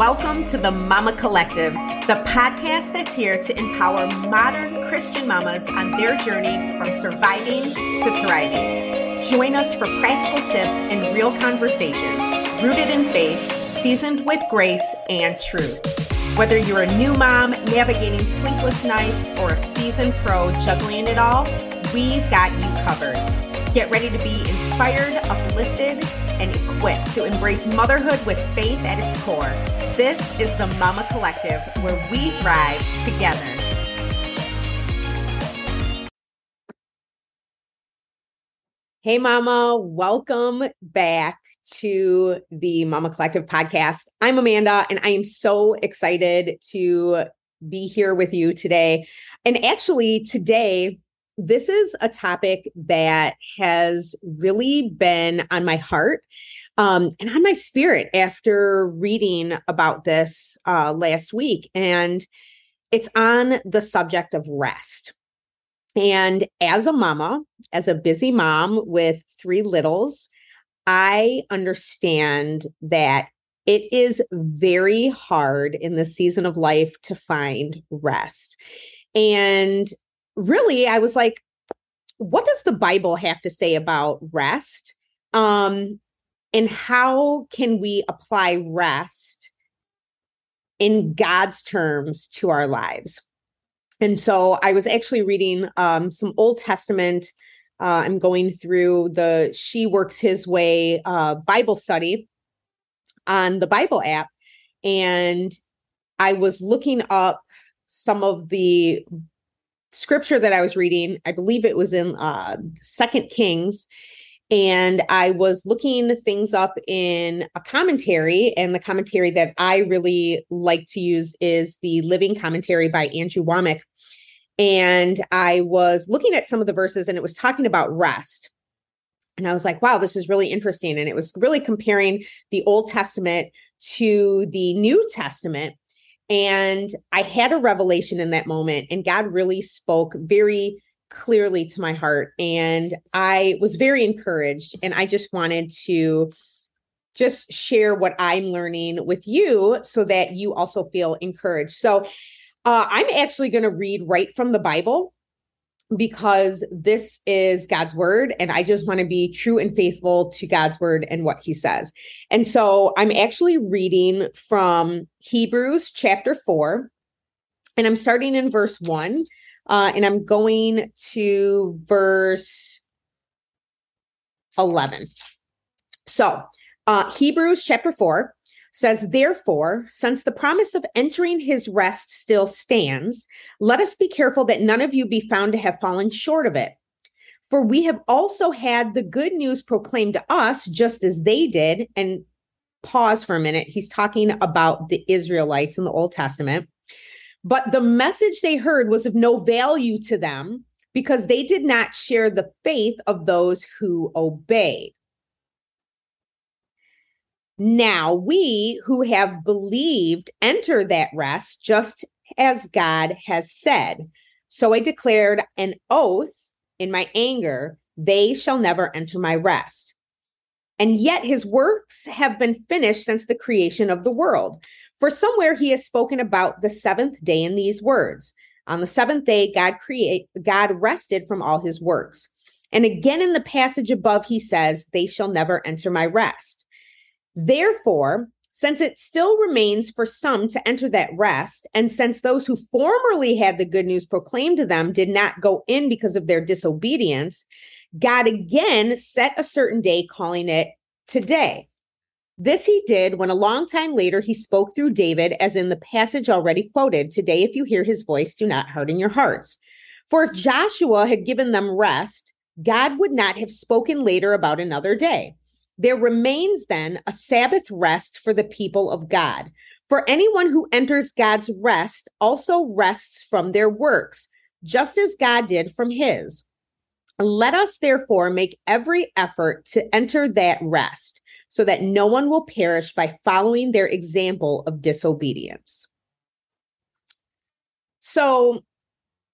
Welcome to the Mama Collective, the podcast that's here to empower modern Christian mamas on their journey from surviving to thriving. Join us for practical tips and real conversations rooted in faith, seasoned with grace and truth. Whether you're a new mom navigating sleepless nights or a seasoned pro juggling it all, we've got you covered. Get ready to be inspired, uplifted, and equipped to embrace motherhood with faith at its core. This is the Mama Collective, where we thrive together. Hey, Mama, welcome back to the Mama Collective podcast. I'm Amanda, and I am so excited to be here with you today. And actually, today, this is a topic that has really been on my heart um, and on my spirit after reading about this uh, last week. And it's on the subject of rest. And as a mama, as a busy mom with three littles, I understand that it is very hard in the season of life to find rest. And really, I was like, what does the Bible have to say about rest? Um, and how can we apply rest in God's terms to our lives? And so I was actually reading um, some Old Testament. Uh, I'm going through the She Works His Way uh, Bible study on the Bible app. And I was looking up some of the scripture that I was reading. I believe it was in uh, Second Kings and I was looking things up in a commentary, and the commentary that I really like to use is the Living Commentary by Andrew Wommack. And I was looking at some of the verses, and it was talking about rest. And I was like, wow, this is really interesting. And it was really comparing the Old Testament to the New Testament. And I had a revelation in that moment, and God really spoke very clearly to my heart and I was very encouraged and I just wanted to just share what I'm learning with you so that you also feel encouraged. So uh, I'm actually going to read right from the Bible because this is God's word and I just want to be true and faithful to God's word and what he says. And so I'm actually reading from Hebrews chapter 4 and I'm starting in verse 1 uh, and I'm going to verse 11. So, uh, Hebrews chapter 4 says, Therefore, since the promise of entering his rest still stands, let us be careful that none of you be found to have fallen short of it. For we have also had the good news proclaimed to us, just as they did. And pause for a minute. He's talking about the Israelites in the Old Testament. But the message they heard was of no value to them because they did not share the faith of those who obeyed. Now we who have believed enter that rest just as God has said. So I declared an oath in my anger, they shall never enter my rest. And yet his works have been finished since the creation of the world. For somewhere he has spoken about the seventh day in these words. On the seventh day, God create God rested from all his works. And again in the passage above, he says, They shall never enter my rest. Therefore, since it still remains for some to enter that rest, and since those who formerly had the good news proclaimed to them did not go in because of their disobedience, God again set a certain day, calling it today. This he did when a long time later he spoke through David, as in the passage already quoted Today, if you hear his voice, do not harden your hearts. For if Joshua had given them rest, God would not have spoken later about another day. There remains then a Sabbath rest for the people of God. For anyone who enters God's rest also rests from their works, just as God did from his. Let us therefore make every effort to enter that rest so that no one will perish by following their example of disobedience. So,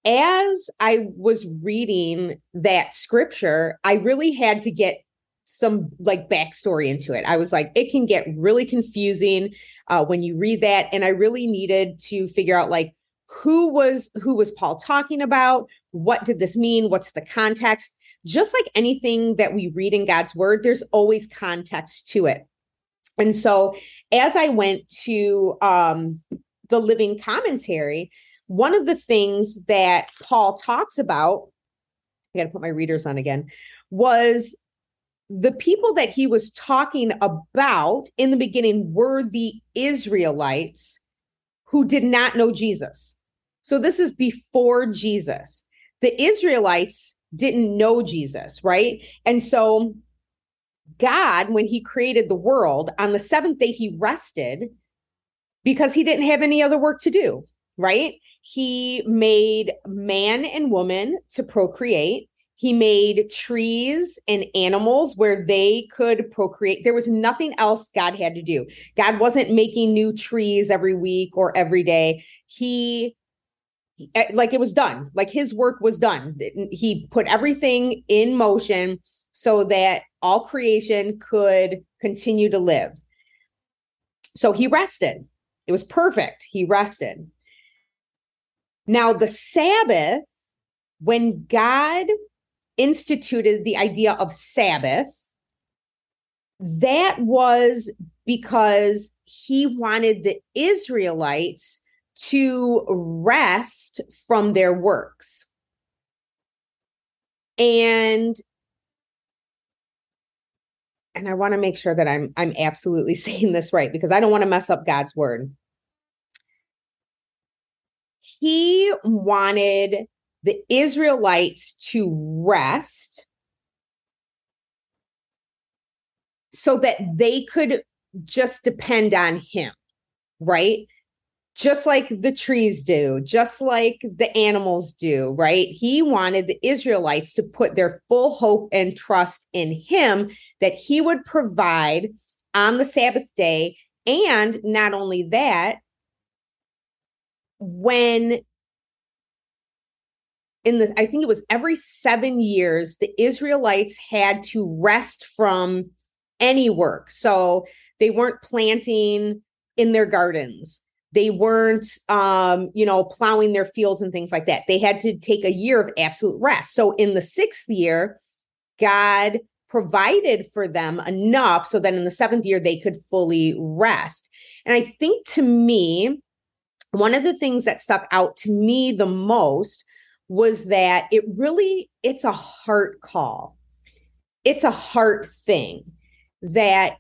as I was reading that scripture, I really had to get some like backstory into it. I was like, it can get really confusing uh, when you read that, and I really needed to figure out like who was who was Paul talking about? What did this mean? What's the context? Just like anything that we read in God's word, there's always context to it. And so as I went to um, the living commentary, one of the things that Paul talks about, I got to put my readers on again, was the people that he was talking about in the beginning were the Israelites who did not know Jesus. So this is before Jesus. The Israelites didn't know Jesus, right? And so God, when he created the world, on the seventh day, he rested because he didn't have any other work to do, right? He made man and woman to procreate. He made trees and animals where they could procreate. There was nothing else God had to do. God wasn't making new trees every week or every day. He Eh, like it was done. Like his work was done. He put everything in motion so that all creation could continue to live. So he rested. It was perfect. He rested. Now, the Sabbath, when God instituted the idea of Sabbath, that was because he wanted the Israelites to rest from their works. And and I want to make sure that I'm I'm absolutely saying this right because I don't want to mess up God's word. He wanted the Israelites to rest so that they could just depend on him, right? Just like the trees do, just like the animals do, right? He wanted the Israelites to put their full hope and trust in him that he would provide on the Sabbath day. And not only that, when in the I think it was every 7 years the Israelites had to rest from any work. So they weren't planting in their gardens. They weren't um, you know, plowing their fields and things like that. They had to take a year of absolute rest. So in the 6th year, God provided for them enough so that in the 7th year they could fully rest. And I think to me, one of the things that stuck out to me the most was that it really it's a heart call it's a heart thing that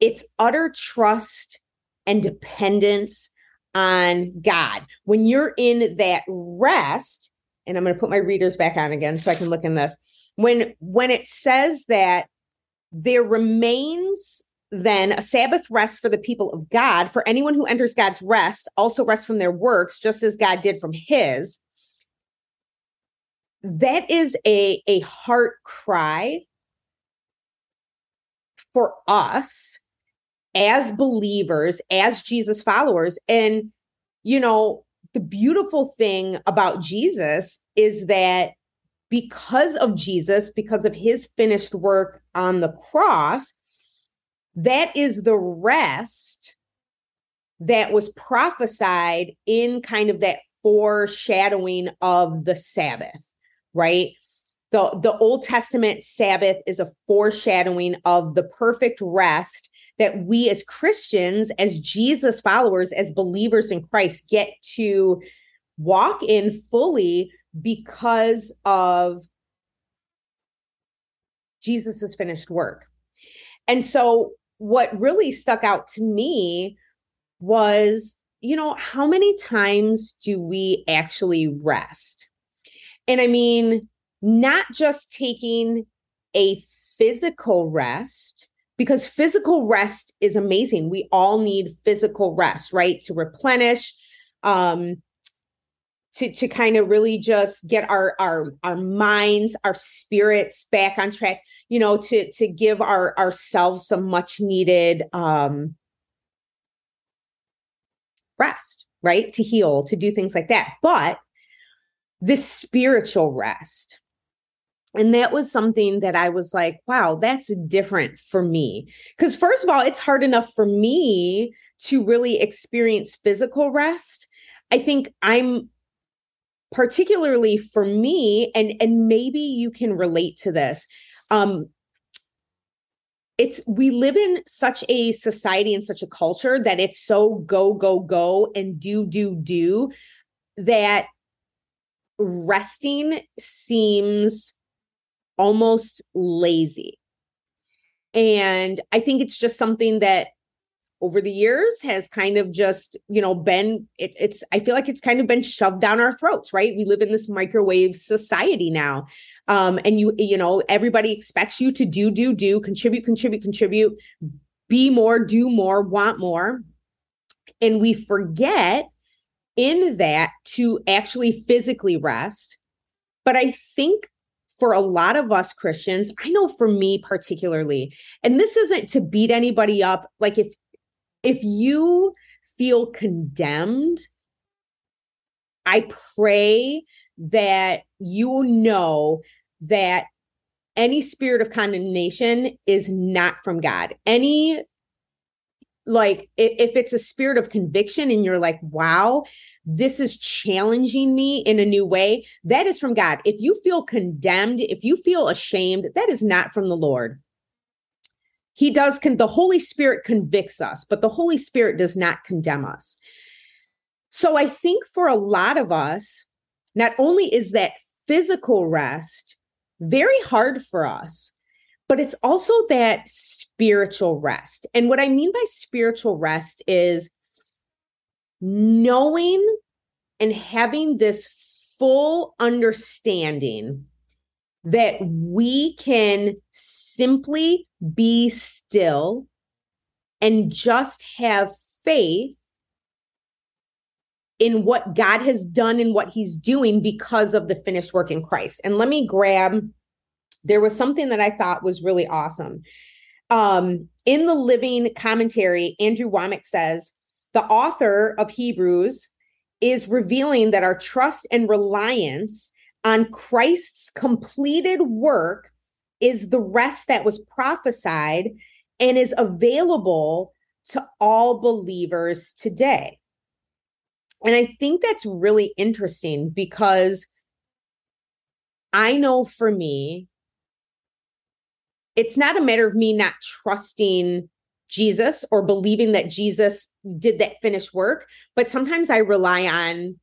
it's utter trust and dependence on God. When you're in that rest, and I'm going to put my readers back on again so I can look in this. When when it says that there remains then a Sabbath rest for the people of God. For anyone who enters God's rest also rest from their works, just as God did from his. That is a, a heart cry for us as believers, as Jesus followers. And, you know, the beautiful thing about Jesus is that because of Jesus, because of his finished work on the cross, that is the rest that was prophesied in kind of that foreshadowing of the Sabbath, right? The, the Old Testament Sabbath is a foreshadowing of the perfect rest that we as Christians, as Jesus followers, as believers in Christ, get to walk in fully because of Jesus's finished work. And so what really stuck out to me was, you know, how many times do we actually rest? And I mean, not just taking a physical rest, because physical rest is amazing. We all need physical rest, right? To replenish, um, to to kind of really just get our our our minds our spirits back on track you know to to give our ourselves some much needed um rest right to heal to do things like that but this spiritual rest And that was something that I was like, wow, that's different for me. Because, first of all, it's hard enough for me to really experience physical rest. I think I'm particularly for me and and maybe you can relate to this um it's we live in such a society and such a culture that it's so go go go and do do do that resting seems almost lazy. And i think it's just something that over the years has kind of just you know been it, it's i feel like it's kind of been shoved down our throats right? We live in this microwave society now. Um and you you know everybody expects you to do do do contribute contribute contribute be more do more want more. And we forget in that to actually physically rest. But i think for a lot of us Christians, I know for me particularly, and this isn't to beat anybody up. Like if if you feel condemned, I pray that you know that any spirit of condemnation is not from God. Any like if it's a spirit of conviction and you're like wow this is challenging me in a new way that is from god. If you feel condemned if you feel ashamed that is not from the lord. He does con- the holy spirit convicts us but the holy spirit does not condemn us. So i think for a lot of us not only is that physical rest very hard for us but it's also that spiritual rest and what i mean by spiritual rest is knowing and having this full understanding that we can simply be still and just have faith in what God has done and what he's doing because of the finished work in Christ. And let me grab there was something that I thought was really awesome. Um, in the living commentary, Andrew Wommack says the author of Hebrews is revealing that our trust and reliance on Christ's completed work is the rest that was prophesied and is available to all believers today. And I think that's really interesting because I know for me, it's not a matter of me not trusting Jesus or believing that Jesus did that finished work, but sometimes I rely on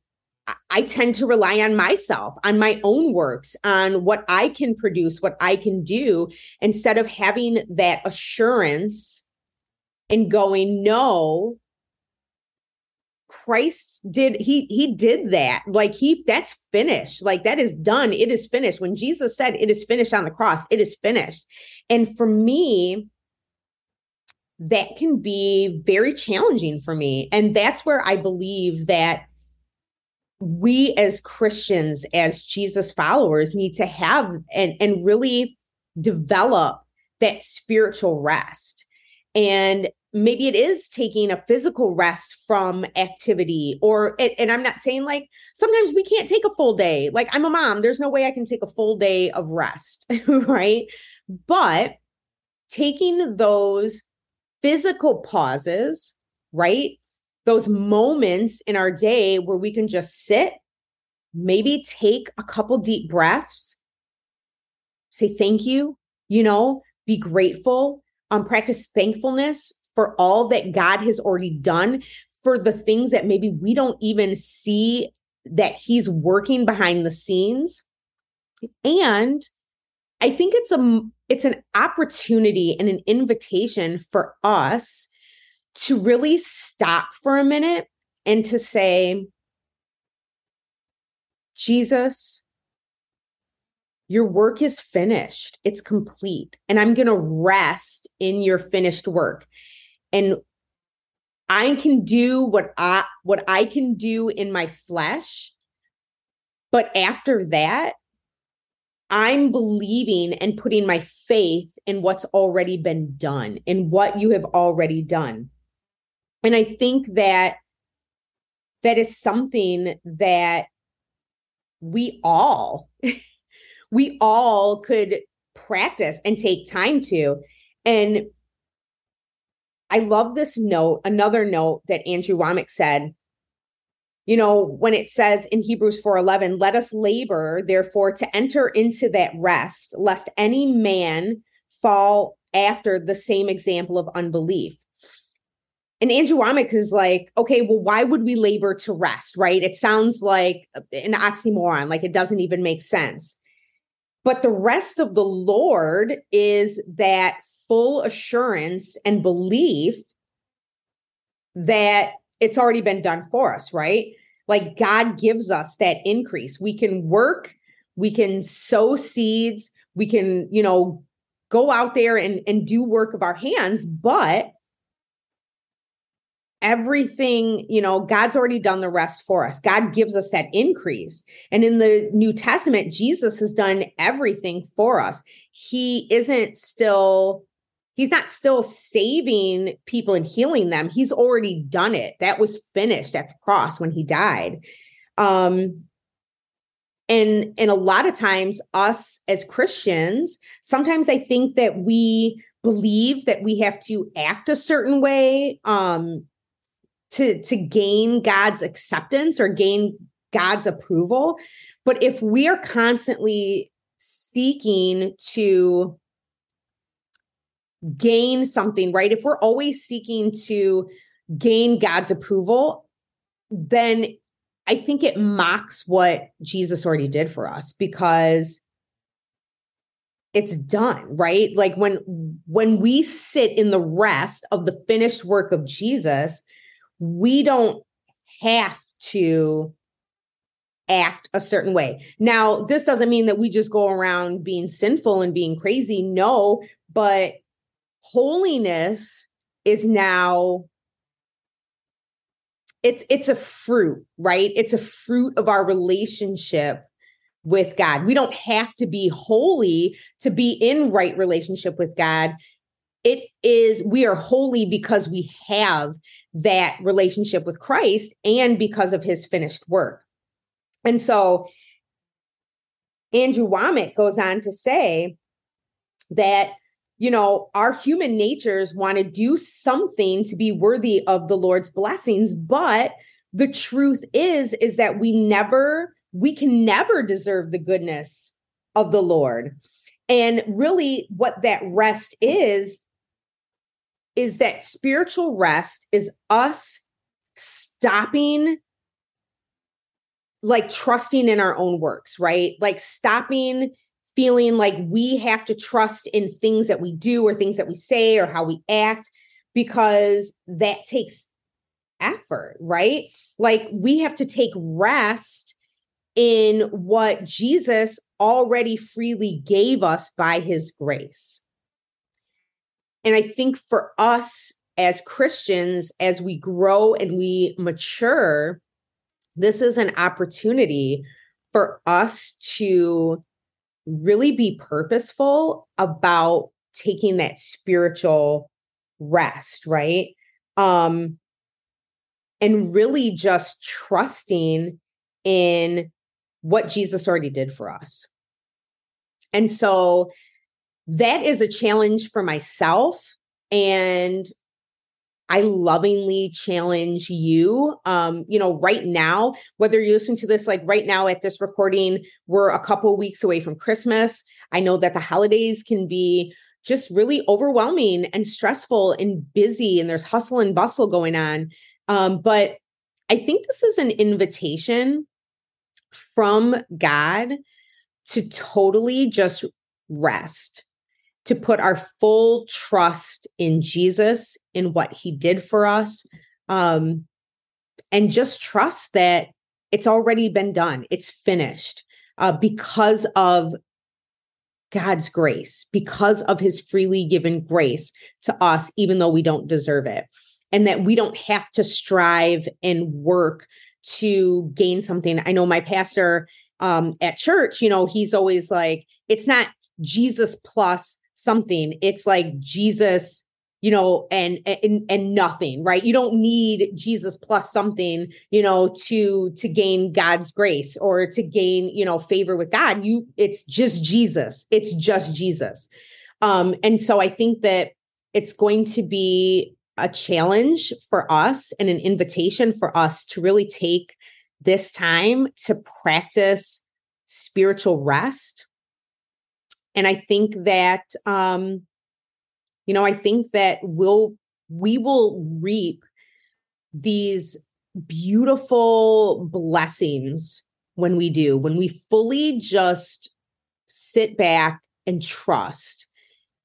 I tend to rely on myself, on my own works, on what I can produce, what I can do, instead of having that assurance and going, no, Christ did he he did that. Like he that's finished. Like that is done. It is finished. When Jesus said it is finished on the cross, it is finished. And for me, that can be very challenging for me. And that's where I believe that we as Christians, as Jesus followers, need to have and, and really develop that spiritual rest. And maybe it is taking a physical rest from activity or and i'm not saying like sometimes we can't take a full day. Like i'm a mom there's no way i can take a full day of rest right? But taking those physical pauses right? Those moments in our day where we can just sit, maybe take a couple deep breaths, say thank you, you know, be grateful, um, practice thankfulness for all that God has already done, for the things that maybe we don't even see that He's working behind the scenes. And I think it's a it's an opportunity and an invitation for us to really stop for a minute and to say, Jesus, your work is finished. It's complete. And I'm going to rest in your finished work. And I can do what I what I can do in my flesh. But after that, I'm believing and putting my faith in what's already been done, in what you have already done. And I think that that is something that we all we all could practice and take time to. And I love this note, another note that Andrew Wommack said. You know, when it says in Hebrews 4:11, let us labor therefore to enter into that rest, lest any man fall after the same example of unbelief. And Andrew Wommack is like, okay, well, why would we labor to rest, right? It sounds like an oxymoron, like it doesn't even make sense. But the rest of the Lord is that full assurance and belief that it's already been done for us, right? Like God gives us that increase. We can work, we can sow seeds, we can, you know, go out there and, and do work of our hands, but everything, you know, God's already done the rest for us. God gives us that increase. And in the New Testament, Jesus has done everything for us. He isn't still he's not still saving people and healing them. He's already done it. That was finished at the cross when he died. Um and and a lot of times us as Christians, sometimes I think that we believe that we have to act a certain way um to to gain God's acceptance or gain God's approval. But if we are constantly seeking to gain something, right? If we're always seeking to gain God's approval, then I think it mocks what Jesus already did for us because it's done, right? Like when when we sit in the rest of the finished work of Jesus, we don't have to act a certain way. Now, this doesn't mean that we just go around being sinful and being crazy. No, but holiness is now it's it's a fruit, right? It's a fruit of our relationship with God. We don't have to be holy to be in right relationship with God. It is we are holy because we have that relationship with Christ and because of his finished work. And so Andrew Wommack goes on to say that, you know, our human natures want to do something to be worthy of the Lord's blessings, but the truth is is that we never we can never deserve the goodness of the Lord. And really what that rest is is that spiritual rest is us stopping like trusting in our own works, right? Like stopping feeling like we have to trust in things that we do or things that we say or how we act because that takes effort, right? Like we have to take rest in what Jesus already freely gave us by his grace. And I think for us as Christians, as we grow and we mature, this is an opportunity for us to really be purposeful about taking that spiritual rest, right? Um, and really just trusting in what Jesus already did for us. And so that is a challenge for myself and I lovingly challenge you. Um, you know, right now, whether you listen to this, like right now at this recording, we're a couple weeks away from Christmas. I know that the holidays can be just really overwhelming and stressful and busy, and there's hustle and bustle going on. Um, but I think this is an invitation from God to totally just rest to put our full trust in Jesus, in what he did for us, um, and just trust that it's already been done, it's finished uh, because of God's grace, because of his freely given grace to us, even though we don't deserve it. And that we don't have to strive and work to gain something. I know my pastor um, at church, you know, he's always like, it's not Jesus plus something. It's like Jesus, you know, and and and nothing, right? You don't need Jesus plus something, you know, to to gain God's grace or to gain, you know, favor with God. You it's just Jesus. It's just Jesus. Um and so I think that it's going to be a challenge for us and an invitation for us to really take this time to practice spiritual rest. And I think that, um, you know, I think that we'll, we will reap these beautiful blessings when we do, when we fully just sit back and trust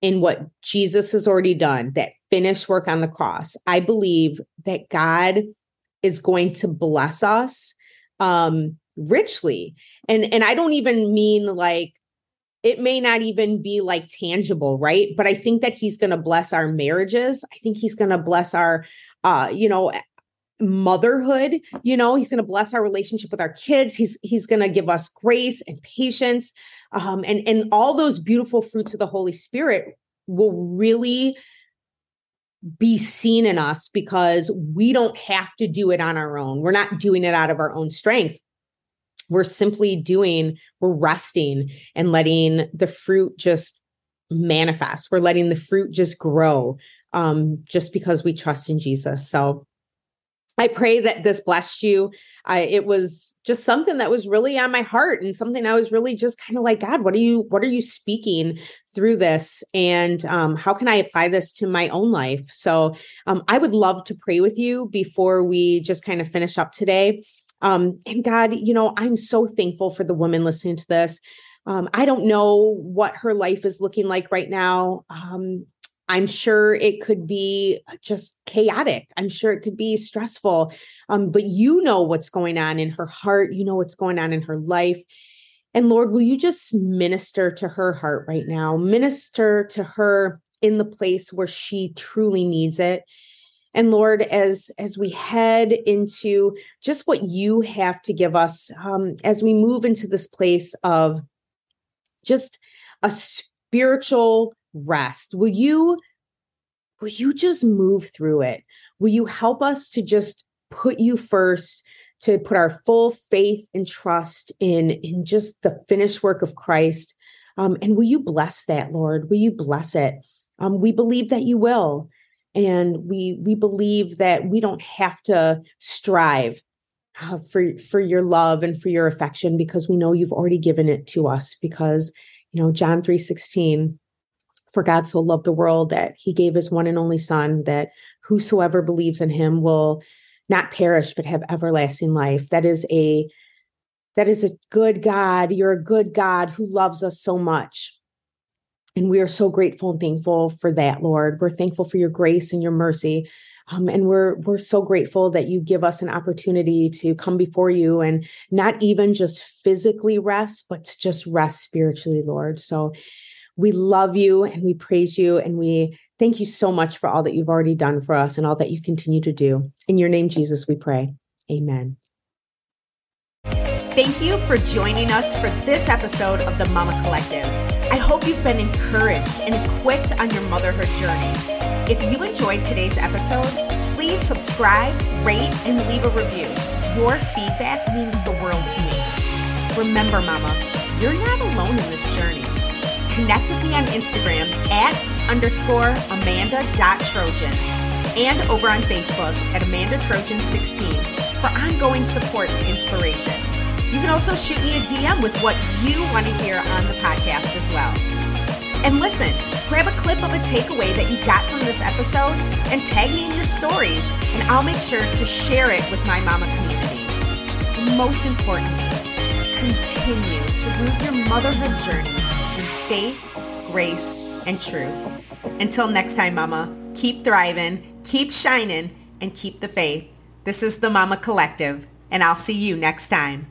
in what Jesus has already done, that finished work on the cross. I believe that God is going to bless us um richly. And and I don't even mean like it may not even be like tangible, right? But I think that he's going to bless our marriages. I think he's going to bless our uh you know motherhood you know he's going to bless our relationship with our kids he's he's going to give us grace and patience um and and all those beautiful fruits of the holy spirit will really be seen in us because we don't have to do it on our own we're not doing it out of our own strength we're simply doing we're resting and letting the fruit just manifest we're letting the fruit just grow um just because we trust in jesus so I pray that this blessed you. I, it was just something that was really on my heart and something I was really just kind of like, God, what are you, what are you speaking through this? And um, how can I apply this to my own life? So um, I would love to pray with you before we just kind of finish up today. Um, and God, you know, I'm so thankful for the woman listening to this. Um, I don't know what her life is looking like right now. Um, I'm sure it could be just chaotic. I'm sure it could be stressful. Um, but you know what's going on in her heart. You know what's going on in her life. And Lord, will you just minister to her heart right now? Minister to her in the place where she truly needs it. And Lord, as as we head into just what you have to give us, um, as we move into this place of just a spiritual rest will you will you just move through it? Will you help us to just put you first to put our full faith and trust in in just the finished work of christ? Um, and will you bless that lord? Will you bless it? Um, we believe that you will and we we believe that we don't have to strive uh, for for your love and for your affection because we know you've already given it to us because you know john 3:16 for God so loved the world that he gave his one and only son that whosoever believes in him will not perish but have everlasting life. That is a that is a good God. You're a good God who loves us so much. And we are so grateful and thankful for that, Lord. We're thankful for your grace and your mercy. Um, and we're we're so grateful that you give us an opportunity to come before you and not even just physically rest, but to just rest spiritually, Lord. So we love you and we praise you and we thank you so much for all that you've already done for us and all that you continue to do. In your name, Jesus, we pray. Amen. Thank you for joining us for this episode of the Mama Collective. I hope you've been encouraged and equipped on your motherhood journey. If you enjoyed today's episode, please subscribe, rate, and leave a review. Your feedback means the world to me. Remember, Mama, you're not alone in this journey. Connect with me on Instagram at underscore amanda.trojan and over on Facebook at Amanda Trojan 16 for ongoing support and inspiration. You can also shoot me a DM with what you want to hear on the podcast as well. And listen, grab a clip of a takeaway that you got from this episode and tag me in your stories, and I'll make sure to share it with my mama community. And most importantly, continue to root your motherhood journey in faith, grace, and truth. Until next time, Mama, keep thriving, keep shining, and keep the faith. This is the Mama Collective, and I'll see you next time.